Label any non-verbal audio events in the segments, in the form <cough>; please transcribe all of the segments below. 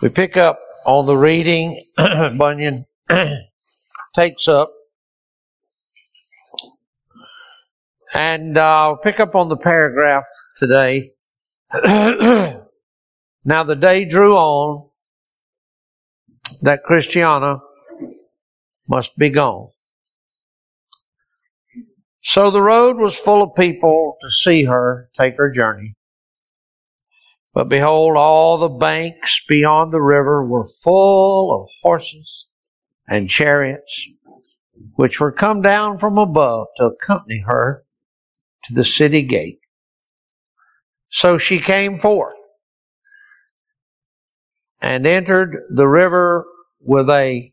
We pick up on the reading. <clears throat> Bunyan <clears throat> takes up. And I'll pick up on the paragraph today. <clears throat> now the day drew on that Christiana must be gone. So the road was full of people to see her take her journey. But behold, all the banks beyond the river were full of horses and chariots, which were come down from above to accompany her to the city gate. So she came forth and entered the river with a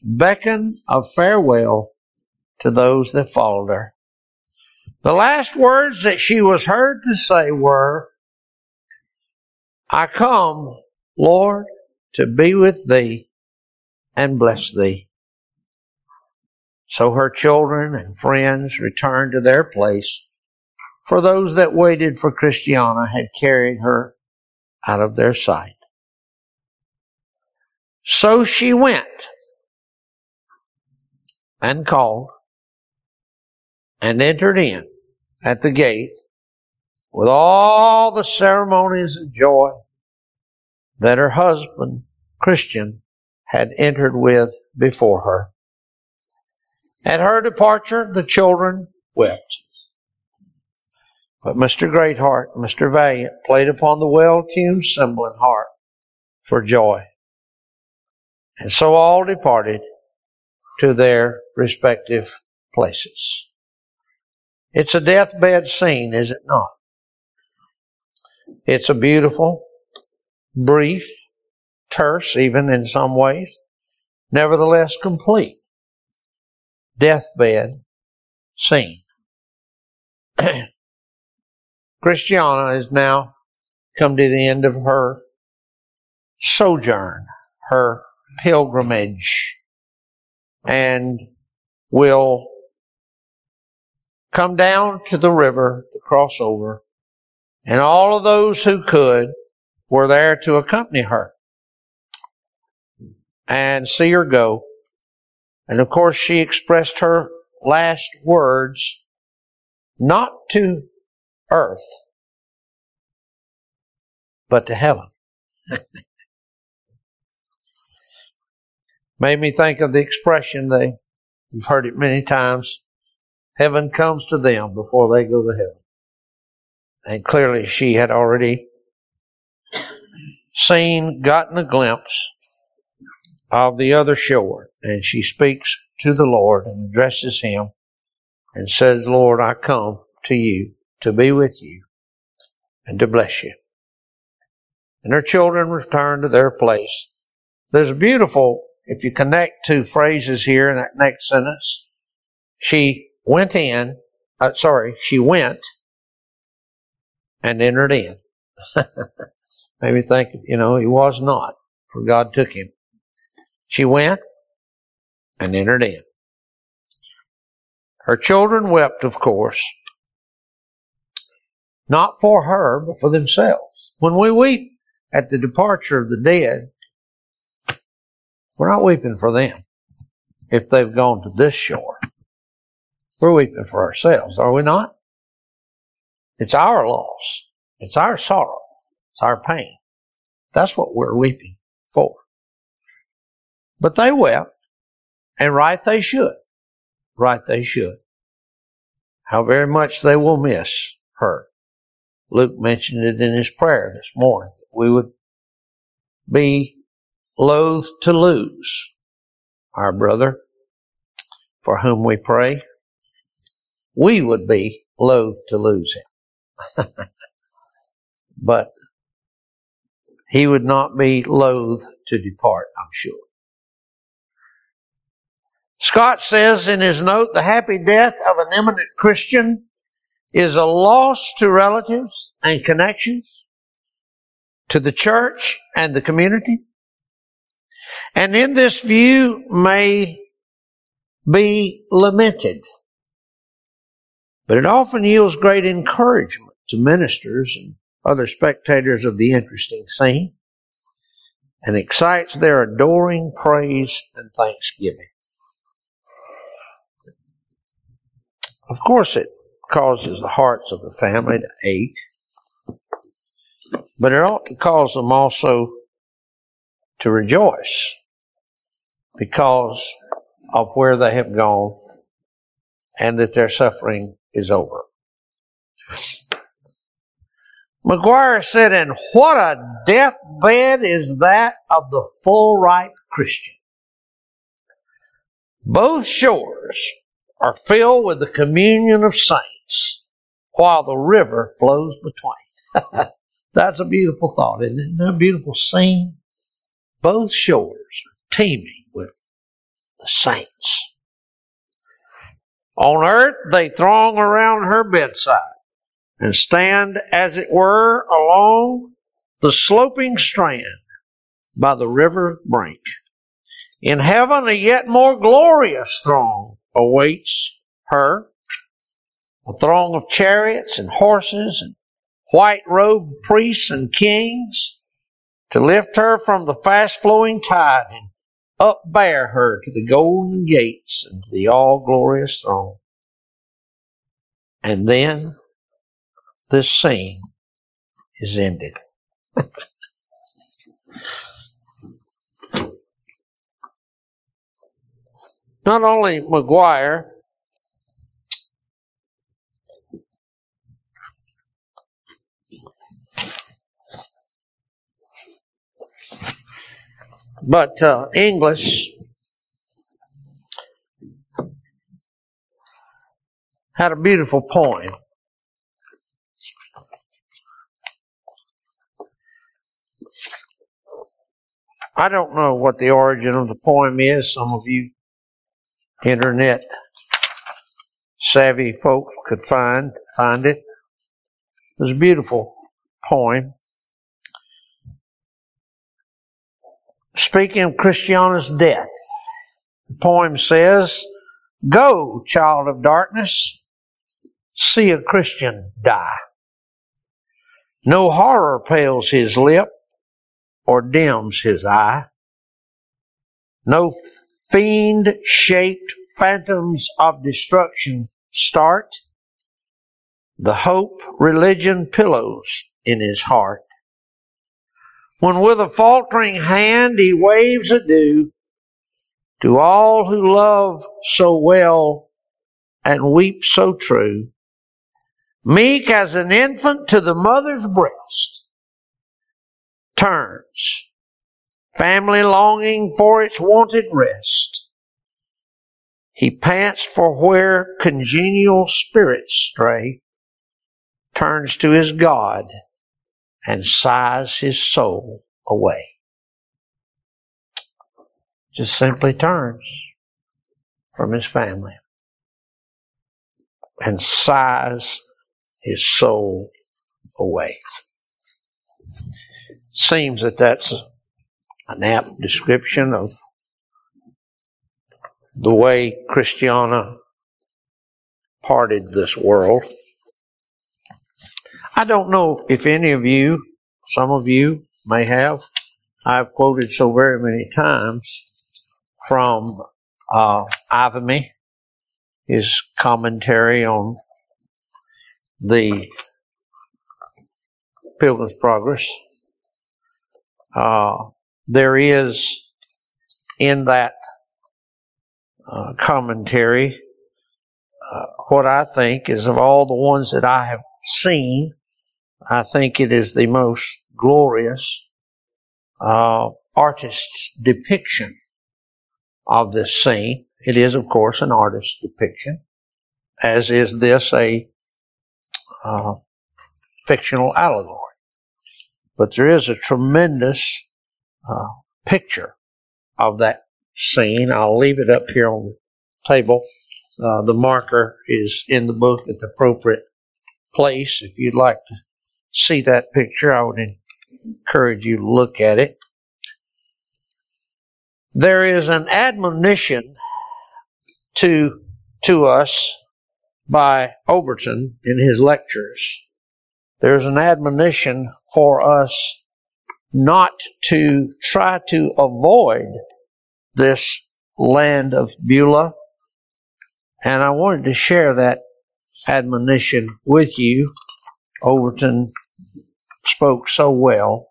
beckon of farewell to those that followed her. The last words that she was heard to say were, I come, Lord, to be with thee and bless thee. So her children and friends returned to their place, for those that waited for Christiana had carried her out of their sight. So she went and called and entered in at the gate with all the ceremonies of joy that her husband, Christian, had entered with before her. At her departure, the children wept. But Mr. Greatheart, Mr. Valiant, played upon the well-tuned cymbal and harp for joy. And so all departed to their respective places. It's a deathbed scene, is it not? It's a beautiful, brief, terse even in some ways, nevertheless complete deathbed scene. <clears throat> Christiana has now come to the end of her sojourn, her pilgrimage, and will come down to the river to cross over and all of those who could were there to accompany her and see her go. And of course, she expressed her last words not to earth, but to heaven. <laughs> Made me think of the expression they, you've heard it many times. Heaven comes to them before they go to heaven. And clearly she had already seen, gotten a glimpse of the other shore. And she speaks to the Lord and addresses him and says, Lord, I come to you to be with you and to bless you. And her children return to their place. There's a beautiful, if you connect two phrases here in that next sentence, she went in, uh, sorry, she went and entered in. <laughs> Made me think, you know, he was not, for God took him. She went and entered in. Her children wept, of course, not for her, but for themselves. When we weep at the departure of the dead, we're not weeping for them if they've gone to this shore. We're weeping for ourselves, are we not? It's our loss. It's our sorrow. It's our pain. That's what we're weeping for. But they wept, and right they should. Right they should. How very much they will miss her. Luke mentioned it in his prayer this morning. We would be loath to lose our brother for whom we pray. We would be loath to lose him. <laughs> but he would not be loath to depart, I'm sure. Scott says in his note, the happy death of an eminent Christian is a loss to relatives and connections, to the church and the community. And in this view may be lamented. But it often yields great encouragement to ministers and other spectators of the interesting scene. and excites their adoring praise and thanksgiving. Of course, it causes the hearts of the family to ache, but it ought to cause them also to rejoice because of where they have gone and that their suffering is over. McGuire said, and what a deathbed is that of the full ripe Christian. Both shores are filled with the communion of saints while the river flows between. <laughs> That's a beautiful thought, isn't it? a beautiful scene? Both shores are teeming with the saints. On earth, they throng around her bedside and stand, as it were, along the sloping strand by the river brink. In heaven, a yet more glorious throng awaits her. A throng of chariots and horses and white robed priests and kings to lift her from the fast flowing tide and upbear her to the golden gates and to the all glorious throne. And then this scene is ended. Not only McGuire, but uh, English had a beautiful poem. I don't know what the origin of the poem is. Some of you internet savvy folks could find find it. It was a beautiful poem. Speaking of Christiana's death, the poem says, Go, child of darkness, see a Christian die. No horror pales his lip or dims his eye. No fiend shaped phantoms of destruction start. The hope religion pillows in his heart. When with a faltering hand he waves adieu to all who love so well and weep so true, meek as an infant to the mother's breast, turns, family longing for its wonted rest. He pants for where congenial spirits stray, turns to his God, and sighs his soul away. Just simply turns from his family and sighs his soul away. Seems that that's an apt description of the way Christiana parted this world. I don't know if any of you, some of you may have, I've quoted so very many times from uh, Ivimey, his commentary on the Pilgrim's Progress. Uh, there is in that uh, commentary uh, what I think is of all the ones that I have seen, I think it is the most glorious uh, artist's depiction of this scene. It is, of course, an artist's depiction, as is this a uh, fictional allegory. But there is a tremendous uh, picture of that scene. I'll leave it up here on the table. Uh, the marker is in the book at the appropriate place. If you'd like to see that picture, I would encourage you to look at it. There is an admonition to, to us by Overton in his lectures. There's an admonition for us not to try to avoid this land of Beulah. And I wanted to share that admonition with you. Overton spoke so well,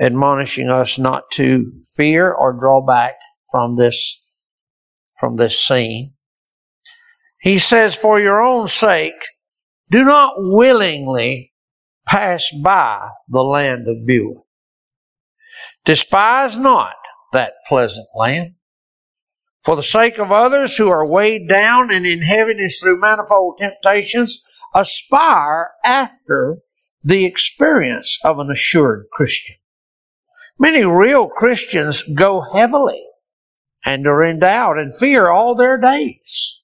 admonishing us not to fear or draw back from this, from this scene. He says, for your own sake, do not willingly pass by the land of Beulah. Despise not that pleasant land. For the sake of others who are weighed down and in heaviness through manifold temptations, aspire after the experience of an assured Christian. Many real Christians go heavily and are in doubt and fear all their days.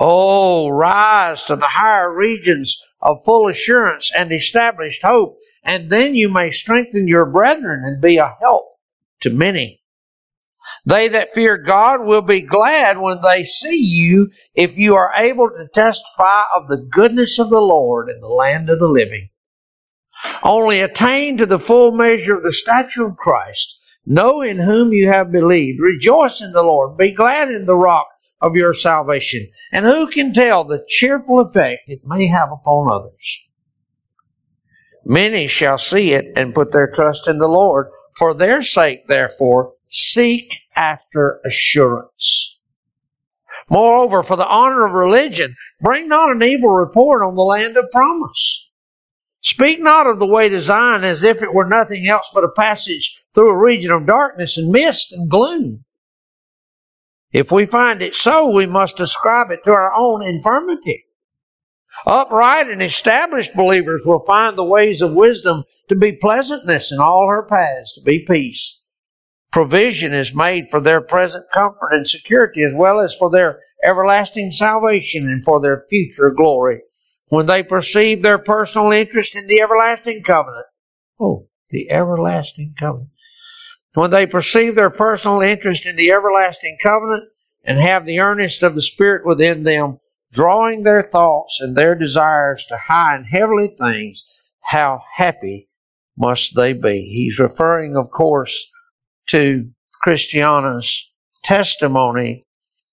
Oh, rise to the higher regions of full assurance and established hope, and then you may strengthen your brethren and be a help to many. They that fear God will be glad when they see you if you are able to testify of the goodness of the Lord in the land of the living. Only attain to the full measure of the stature of Christ. Know in whom you have believed. Rejoice in the Lord. Be glad in the rock of your salvation. And who can tell the cheerful effect it may have upon others? Many shall see it and put their trust in the Lord. For their sake, therefore, seek after assurance. Moreover, for the honor of religion, bring not an evil report on the land of promise. Speak not of the way to Zion as if it were nothing else but a passage through a region of darkness and mist and gloom. If we find it so, we must ascribe it to our own infirmity. Upright and established believers will find the ways of wisdom to be pleasantness and all her paths to be peace. Provision is made for their present comfort and security as well as for their everlasting salvation and for their future glory. When they perceive their personal interest in the everlasting covenant, oh, the everlasting covenant, when they perceive their personal interest in the everlasting covenant and have the earnest of the Spirit within them, drawing their thoughts and their desires to high and heavenly things, how happy must they be? He's referring, of course, to Christiana's testimony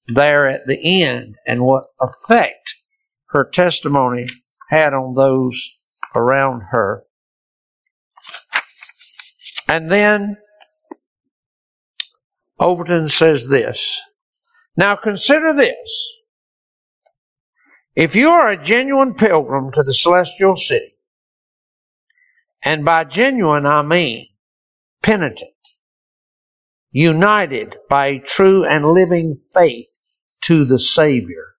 there at the end and what effect her testimony had on those around her. And then Overton says this. Now consider this. If you are a genuine pilgrim to the celestial city, and by genuine I mean penitent, united by a true and living faith to the Savior.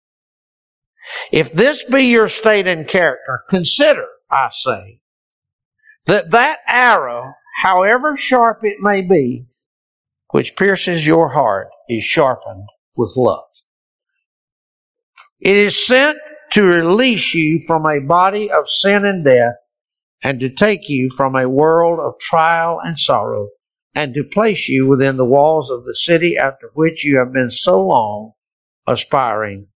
If this be your state and character, consider, I say, that that arrow, however sharp it may be, which pierces your heart is sharpened with love. It is sent to release you from a body of sin and death and to take you from a world of trial and sorrow and to place you within the walls of the city after which you have been so long aspiring.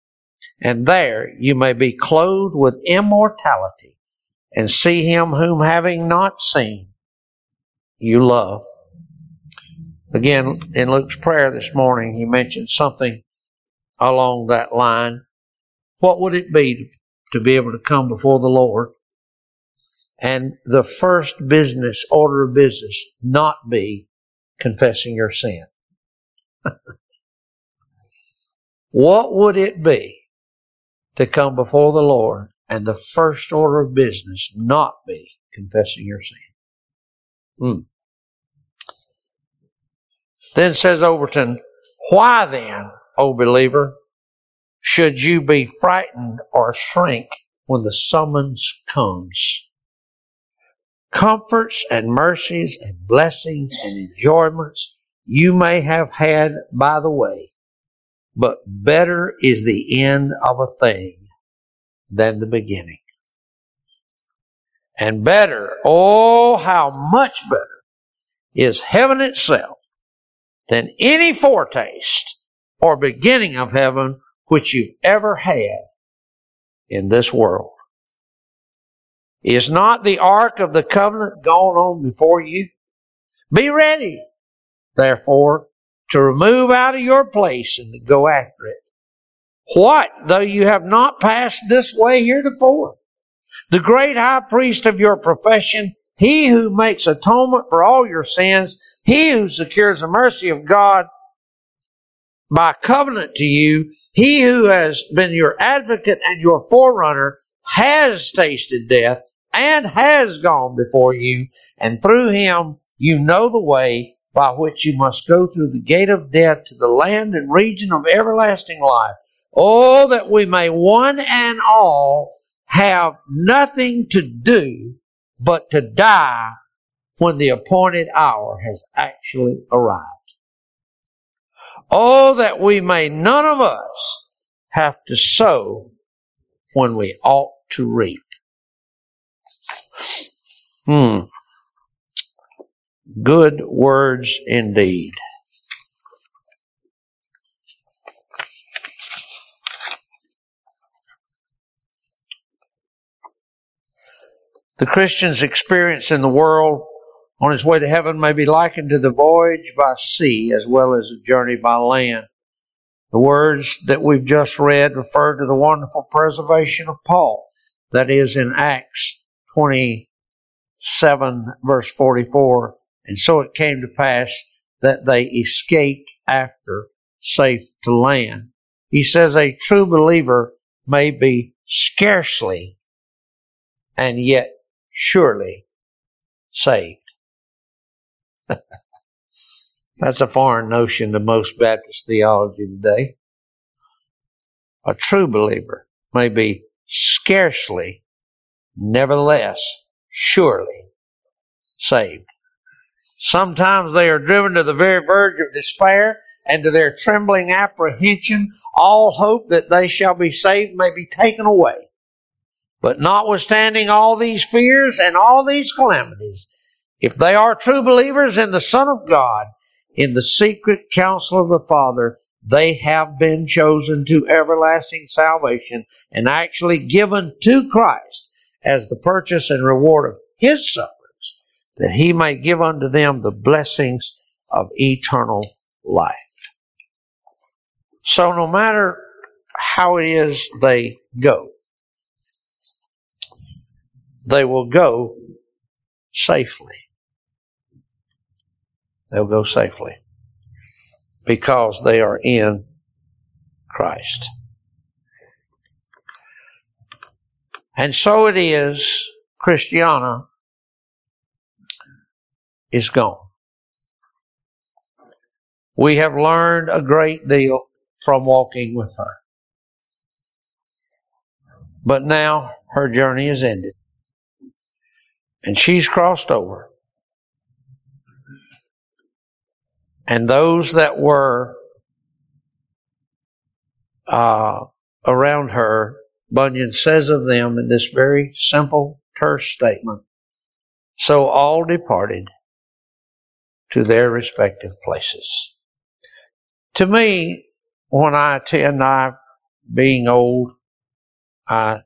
And there you may be clothed with immortality and see him whom having not seen you love. Again, in Luke's prayer this morning, he mentioned something along that line. What would it be to be able to come before the Lord and the first business, order of business, not be confessing your sin? <laughs> what would it be to come before the Lord and the first order of business not be confessing your sin? Hmm. Then says Overton, why then, O believer, should you be frightened or shrink when the summons comes? Comforts and mercies and blessings and enjoyments you may have had by the way, but better is the end of a thing than the beginning. And better, oh, how much better is heaven itself than any foretaste or beginning of heaven which you've ever had in this world. Is not the ark of the covenant gone on before you? Be ready, therefore, to remove out of your place and to go after it. What though you have not passed this way heretofore? The great high priest of your profession, he who makes atonement for all your sins, he who secures the mercy of God by covenant to you, he who has been your advocate and your forerunner has tasted death and has gone before you, and through him you know the way by which you must go through the gate of death to the land and region of everlasting life. Oh, that we may one and all have nothing to do but to die when the appointed hour has actually arrived. Oh, that we may none of us have to sow when we ought to reap. Hmm. Good words indeed. The Christian's experience in the world on his way to heaven may be likened to the voyage by sea as well as a journey by land. The words that we've just read refer to the wonderful preservation of Paul. That is in Acts 27 verse 44. And so it came to pass that they escaped after safe to land. He says a true believer may be scarcely and yet surely saved. That's a foreign notion to most Baptist theology today. A true believer may be scarcely, nevertheless, surely saved. Sometimes they are driven to the very verge of despair and to their trembling apprehension, all hope that they shall be saved may be taken away. But notwithstanding all these fears and all these calamities, if they are true believers in the Son of God, in the secret counsel of the Father, they have been chosen to everlasting salvation and actually given to Christ as the purchase and reward of His sufferings, that He may give unto them the blessings of eternal life. So no matter how it is they go, they will go safely. They'll go safely because they are in Christ. And so it is, Christiana is gone. We have learned a great deal from walking with her. But now her journey is ended. And she's crossed over. And those that were uh, around her, Bunyan says of them in this very simple, terse statement, so all departed to their respective places. To me, when I attend, I, being old, I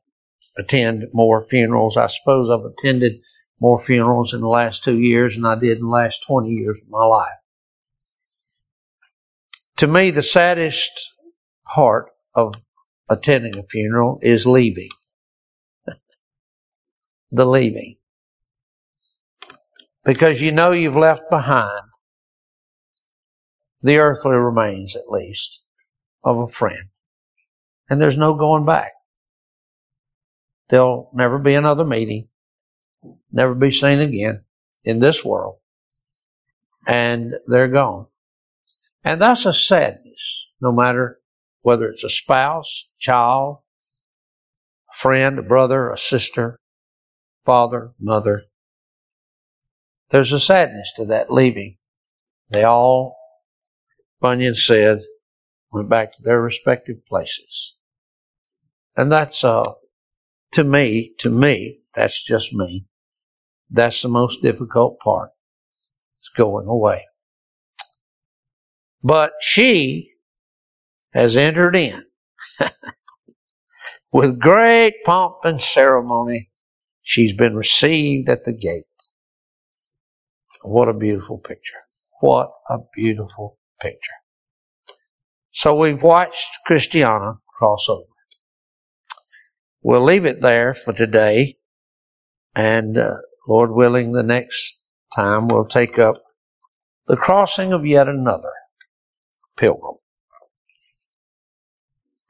attend more funerals. I suppose I've attended more funerals in the last two years than I did in the last 20 years of my life. To me, the saddest part of attending a funeral is leaving. <laughs> the leaving. Because you know you've left behind the earthly remains, at least, of a friend. And there's no going back. There'll never be another meeting never be seen again in this world. And they're gone. And that's a sadness, no matter whether it's a spouse, child, friend, a brother, a sister, father, mother. There's a sadness to that leaving. They all, Bunyan said, went back to their respective places. And that's, uh, to me, to me, that's just me. That's the most difficult part. It's going away. But she has entered in <laughs> with great pomp and ceremony She's been received at the gate. What a beautiful picture. What a beautiful picture. So we've watched Christiana cross over. We'll leave it there for today. And uh, Lord willing, the next time we'll take up the crossing of yet another pilgrim.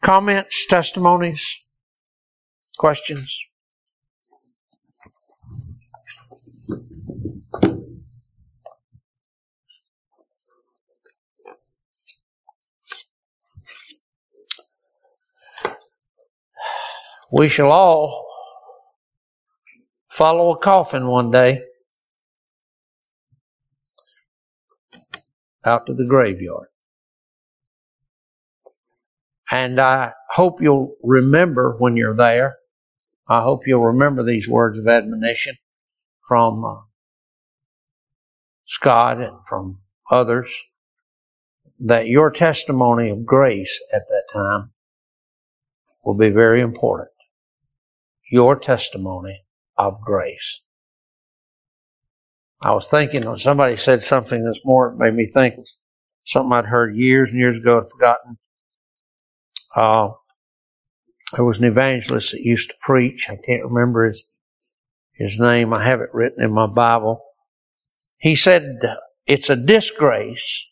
Comments, testimonies, questions? We shall all follow a coffin one day out to the graveyard. And I hope you'll remember when you're there. I hope you'll remember these words of admonition from uh, Scott and from others that your testimony of grace at that time will be very important your testimony of grace. I was thinking, when somebody said something this morning, made me think of something I'd heard years and years ago, I'd forgotten. Uh, there was an evangelist that used to preach. I can't remember his, his name. I have it written in my Bible. He said, it's a disgrace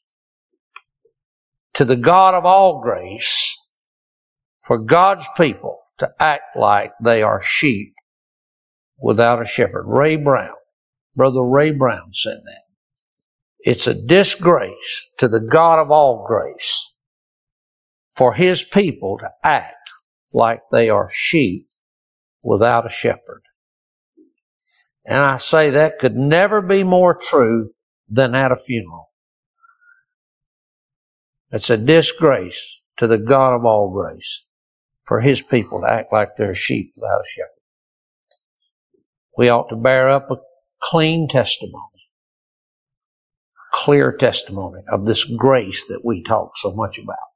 to the God of all grace for God's people to act like they are sheep without a shepherd. Ray Brown, Brother Ray Brown said that. It's a disgrace to the God of all grace for his people to act like they are sheep without a shepherd. And I say that could never be more true than at a funeral. It's a disgrace to the God of all grace for his people to act like they're sheep without a shepherd. We ought to bear up a clean testimony, clear testimony of this grace that we talk so much about.